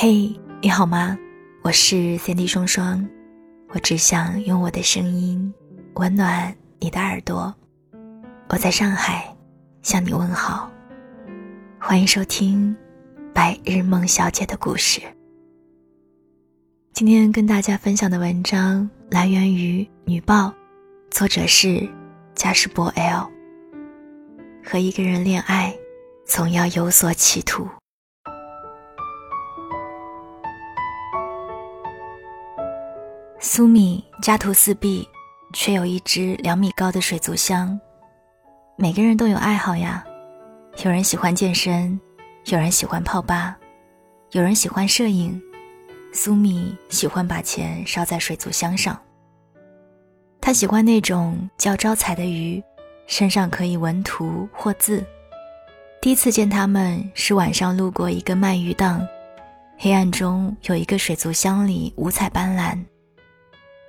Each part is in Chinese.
嘿，你好吗？我是三 D 双双，我只想用我的声音温暖你的耳朵。我在上海向你问好，欢迎收听《白日梦小姐的故事》。今天跟大家分享的文章来源于《女报》，作者是加士伯 L。和一个人恋爱，总要有所企图。苏米家徒四壁，却有一只两米高的水族箱。每个人都有爱好呀，有人喜欢健身，有人喜欢泡吧，有人喜欢摄影。苏米喜欢把钱烧在水族箱上。他喜欢那种叫招财的鱼，身上可以纹图或字。第一次见他们是晚上路过一个卖鱼档，黑暗中有一个水族箱里五彩斑斓。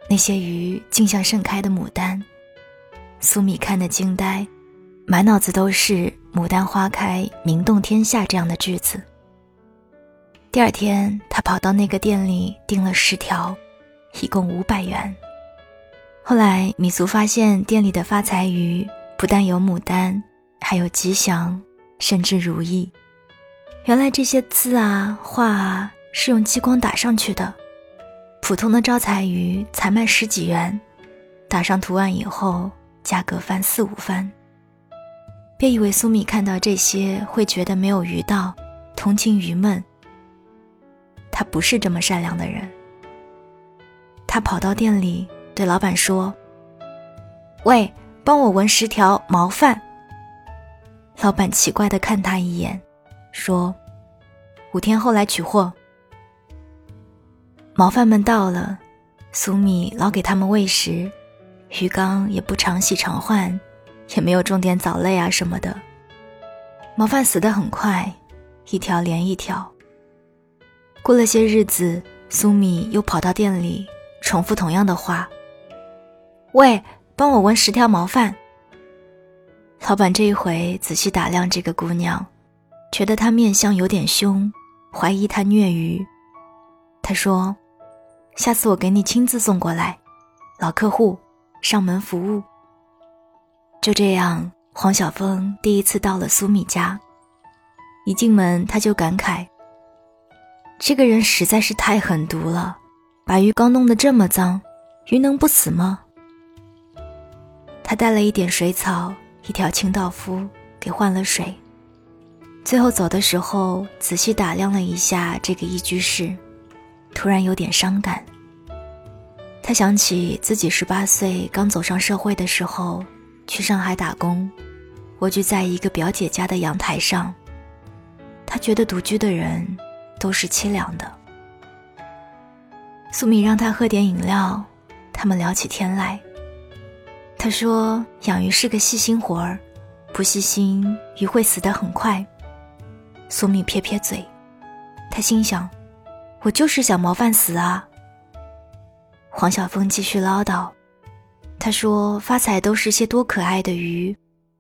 那些鱼竟像盛开的牡丹，苏米看得惊呆，满脑子都是“牡丹花开，名动天下”这样的句子。第二天，他跑到那个店里订了十条，一共五百元。后来，米苏发现店里的发财鱼不但有牡丹，还有吉祥，甚至如意。原来这些字啊、画啊是用激光打上去的。普通的招财鱼才卖十几元，打上图案以后，价格翻四五番。别以为苏米看到这些会觉得没有鱼道，同情愚闷。他不是这么善良的人。他跑到店里对老板说：“喂，帮我纹十条毛饭。”老板奇怪的看他一眼，说：“五天后来取货。”毛贩们到了，苏米老给他们喂食，鱼缸也不常洗常换，也没有种点藻类啊什么的。毛贩死得很快，一条连一条。过了些日子，苏米又跑到店里，重复同样的话：“喂，帮我纹十条毛贩。”老板这一回仔细打量这个姑娘，觉得她面相有点凶，怀疑她虐鱼。他说。下次我给你亲自送过来，老客户，上门服务。就这样，黄晓峰第一次到了苏米家。一进门，他就感慨：这个人实在是太狠毒了，把鱼缸弄得这么脏，鱼能不死吗？他带了一点水草，一条清道夫，给换了水。最后走的时候，仔细打量了一下这个一居室。突然有点伤感。他想起自己十八岁刚走上社会的时候，去上海打工，蜗居在一个表姐家的阳台上。他觉得独居的人都是凄凉的。苏米让他喝点饮料，他们聊起天来。他说：“养鱼是个细心活儿，不细心鱼会死得很快。”苏米撇撇嘴，他心想。我就是想毛饭死啊！黄晓峰继续唠叨，他说：“发财都是些多可爱的鱼，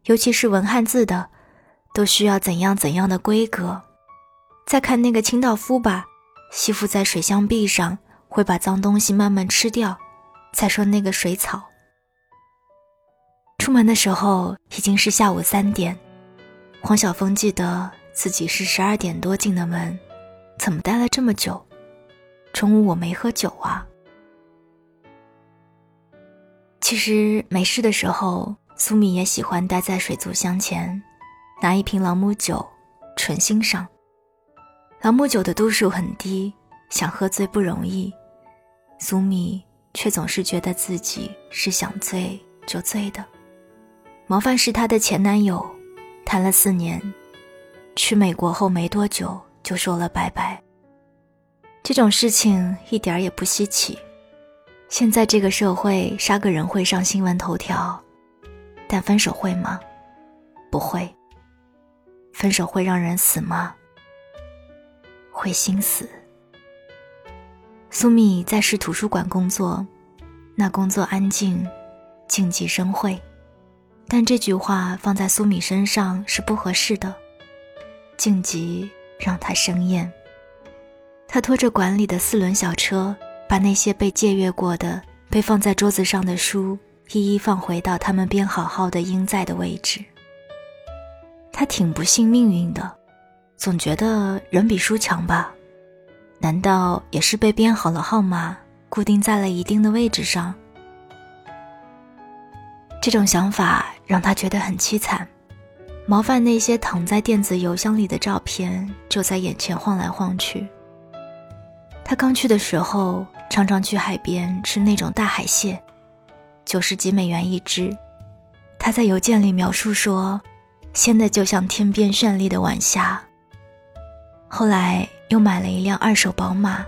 尤其是文汉字的，都需要怎样怎样的规格。再看那个清道夫吧，吸附在水箱壁上，会把脏东西慢慢吃掉。再说那个水草。”出门的时候已经是下午三点，黄晓峰记得自己是十二点多进的门，怎么待了这么久？中午我没喝酒啊。其实没事的时候，苏米也喜欢待在水族箱前，拿一瓶朗姆酒，纯欣赏。朗姆酒的度数很低，想喝醉不容易。苏米却总是觉得自己是想醉就醉的。毛范是她的前男友，谈了四年，去美国后没多久就说了拜拜。这种事情一点儿也不稀奇。现在这个社会，杀个人会上新闻头条，但分手会吗？不会。分手会让人死吗？会心死。苏米在市图书馆工作，那工作安静，静极生慧。但这句话放在苏米身上是不合适的。静极让他生厌。他拖着管理的四轮小车，把那些被借阅过的、被放在桌子上的书一一放回到他们编好号的应在的位置。他挺不信命运的，总觉得人比书强吧？难道也是被编好了号码，固定在了一定的位置上？这种想法让他觉得很凄惨。毛范那些躺在电子邮箱里的照片就在眼前晃来晃去。他刚去的时候，常常去海边吃那种大海蟹，九十几美元一只。他在邮件里描述说，鲜的就像天边绚丽的晚霞。后来又买了一辆二手宝马，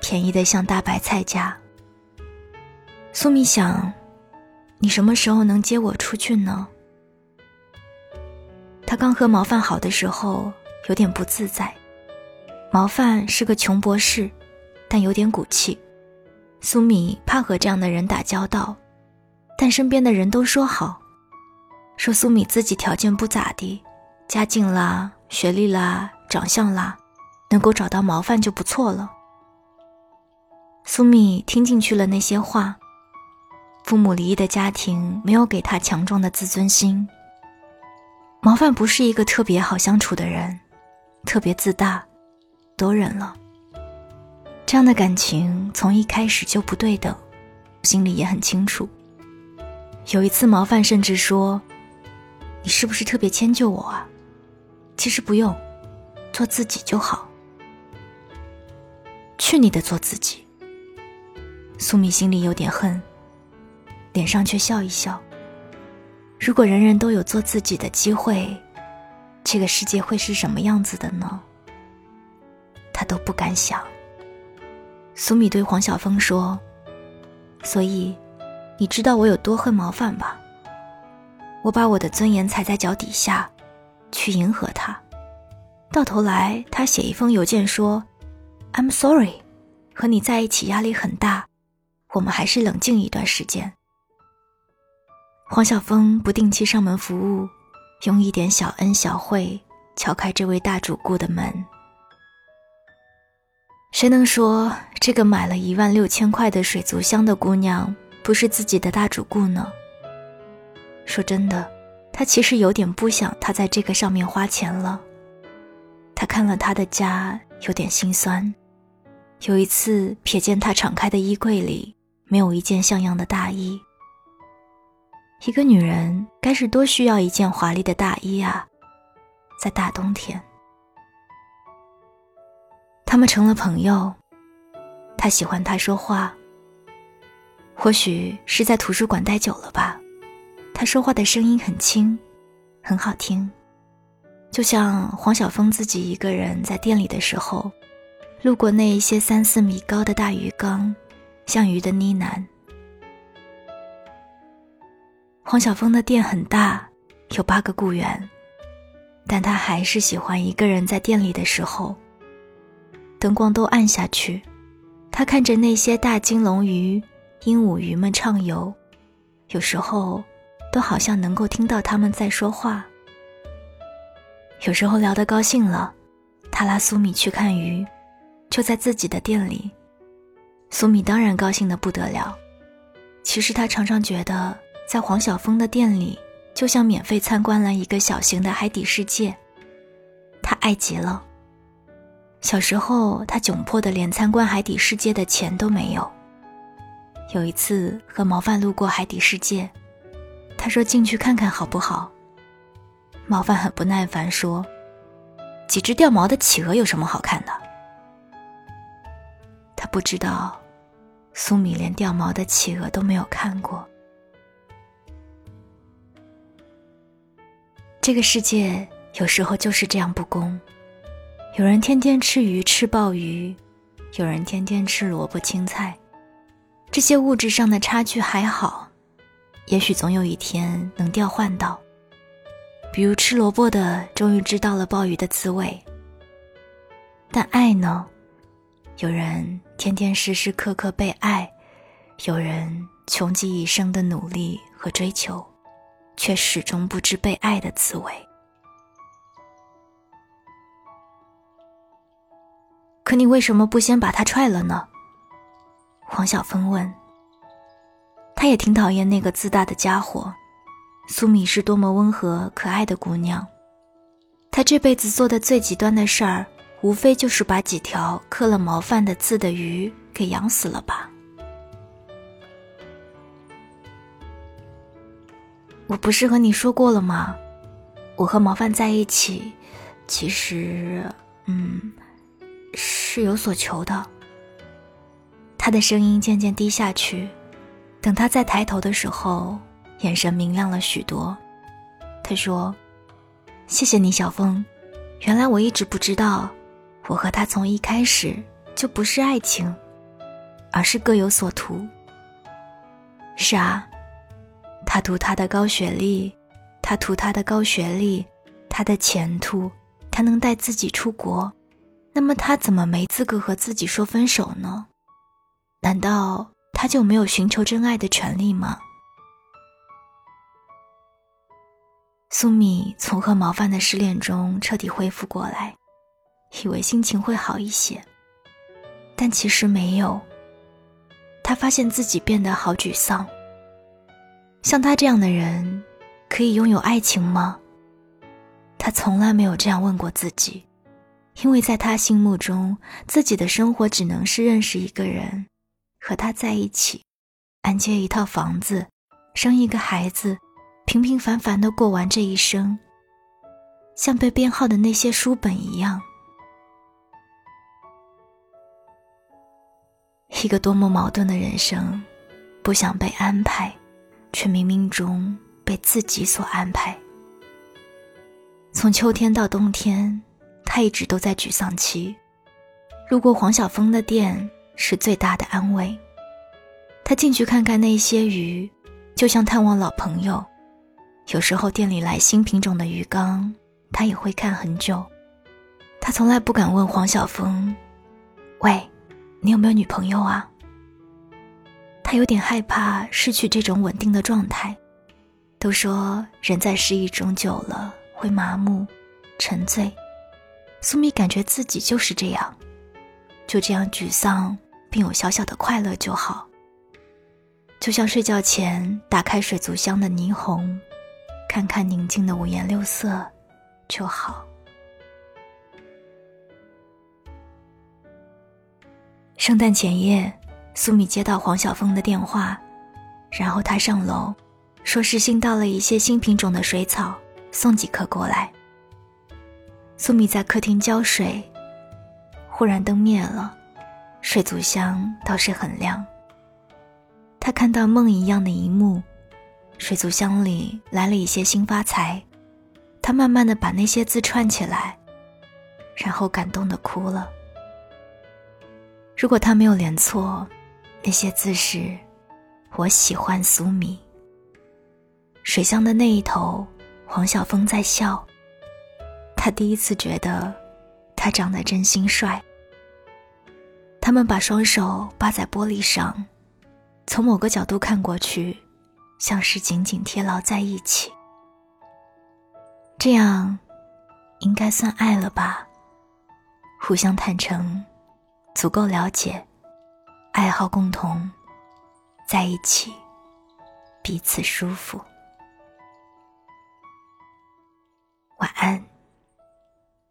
便宜的像大白菜价。苏米想，你什么时候能接我出去呢？他刚和毛范好的时候，有点不自在。毛范是个穷博士，但有点骨气。苏米怕和这样的人打交道，但身边的人都说好，说苏米自己条件不咋地，家境啦、学历啦、长相啦，能够找到毛范就不错了。苏米听进去了那些话。父母离异的家庭没有给他强壮的自尊心。毛范不是一个特别好相处的人，特别自大，都忍了。这样的感情从一开始就不对等，心里也很清楚。有一次，毛范甚至说：“你是不是特别迁就我啊？其实不用，做自己就好。”去你的，做自己！苏米心里有点恨，脸上却笑一笑。如果人人都有做自己的机会，这个世界会是什么样子的呢？他都不敢想。苏米对黄晓峰说：“所以，你知道我有多恨毛范吧？我把我的尊严踩在脚底下，去迎合他，到头来他写一封邮件说：‘I'm sorry，和你在一起压力很大，我们还是冷静一段时间。’”黄晓峰不定期上门服务，用一点小恩小惠敲开这位大主顾的门。谁能说这个买了一万六千块的水族箱的姑娘不是自己的大主顾呢？说真的，他其实有点不想他在这个上面花钱了。他看了他的家，有点心酸。有一次瞥见他敞开的衣柜里没有一件像样的大衣。一个女人该是多需要一件华丽的大衣啊，在大冬天。他们成了朋友，他喜欢他说话。或许是在图书馆待久了吧，他说话的声音很轻，很好听，就像黄晓峰自己一个人在店里的时候，路过那一些三四米高的大鱼缸，像鱼的呢喃。黄晓峰的店很大，有八个雇员，但他还是喜欢一个人在店里的时候。灯光都暗下去，他看着那些大金龙鱼、鹦鹉鱼们畅游，有时候都好像能够听到他们在说话。有时候聊得高兴了，他拉苏米去看鱼，就在自己的店里，苏米当然高兴的不得了。其实他常常觉得。在黄晓峰的店里，就像免费参观了一个小型的海底世界。他爱极了。小时候，他窘迫的连参观海底世界的钱都没有。有一次和毛范路过海底世界，他说：“进去看看好不好？”毛范很不耐烦说：“几只掉毛的企鹅有什么好看的？”他不知道，苏米连掉毛的企鹅都没有看过。这个世界有时候就是这样不公，有人天天吃鱼吃鲍鱼，有人天天吃萝卜青菜，这些物质上的差距还好，也许总有一天能调换到。比如吃萝卜的终于知道了鲍鱼的滋味，但爱呢？有人天天时时刻刻被爱，有人穷极一生的努力和追求。却始终不知被爱的滋味。可你为什么不先把他踹了呢？黄小峰问。他也挺讨厌那个自大的家伙。苏米是多么温和可爱的姑娘，她这辈子做的最极端的事儿，无非就是把几条刻了毛饭的字的鱼给养死了吧。我不是和你说过了吗？我和毛饭在一起，其实，嗯，是有所求的。他的声音渐渐低下去，等他再抬头的时候，眼神明亮了许多。他说：“谢谢你，小峰。原来我一直不知道，我和他从一开始就不是爱情，而是各有所图。”是啊。他图他的高学历，他图他的高学历，他的前途，他能带自己出国，那么他怎么没资格和自己说分手呢？难道他就没有寻求真爱的权利吗？苏米从和毛范的失恋中彻底恢复过来，以为心情会好一些，但其实没有。他发现自己变得好沮丧。像他这样的人，可以拥有爱情吗？他从来没有这样问过自己，因为在他心目中，自己的生活只能是认识一个人，和他在一起，安接一套房子，生一个孩子，平平凡凡的过完这一生，像被编号的那些书本一样。一个多么矛盾的人生，不想被安排。却冥冥中被自己所安排。从秋天到冬天，他一直都在沮丧期。路过黄晓峰的店是最大的安慰。他进去看看那些鱼，就像探望老朋友。有时候店里来新品种的鱼缸，他也会看很久。他从来不敢问黄晓峰：“喂，你有没有女朋友啊？”他有点害怕失去这种稳定的状态。都说人在失意中久了会麻木、沉醉。苏米感觉自己就是这样，就这样沮丧，并有小小的快乐就好。就像睡觉前打开水族箱的霓虹，看看宁静的五颜六色就好。圣诞前夜。苏米接到黄晓峰的电话，然后他上楼，说是新到了一些新品种的水草，送几颗过来。苏米在客厅浇水，忽然灯灭了，水族箱倒是很亮。他看到梦一样的一幕，水族箱里来了一些新发财，他慢慢的把那些字串起来，然后感动的哭了。如果他没有连错。那些字是，我喜欢苏米。水箱的那一头，黄晓峰在笑。他第一次觉得，他长得真心帅。他们把双手扒在玻璃上，从某个角度看过去，像是紧紧贴牢在一起。这样，应该算爱了吧？互相坦诚，足够了解。爱好共同，在一起，彼此舒服。晚安，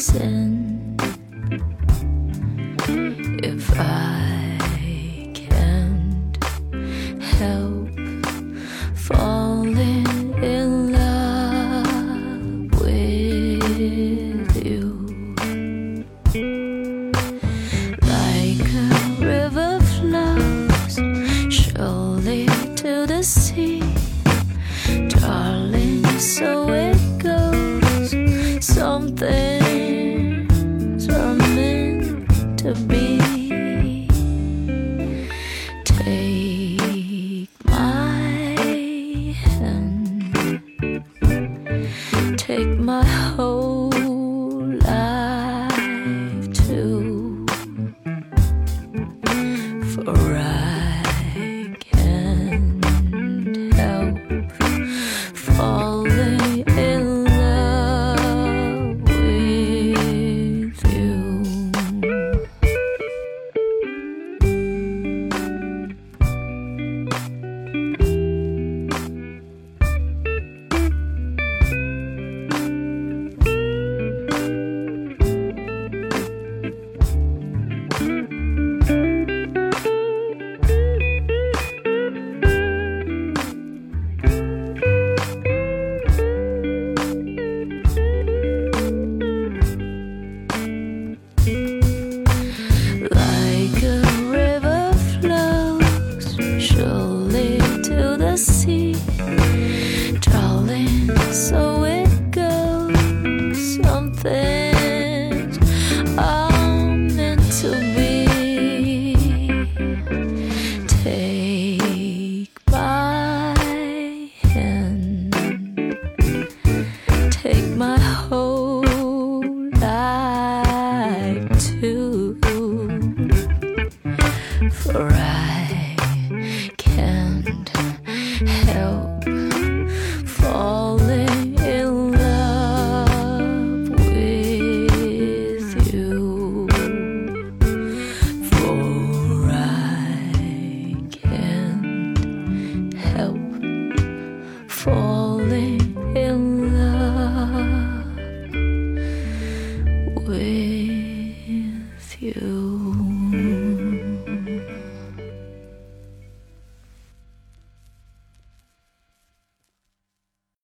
sense. Be. help.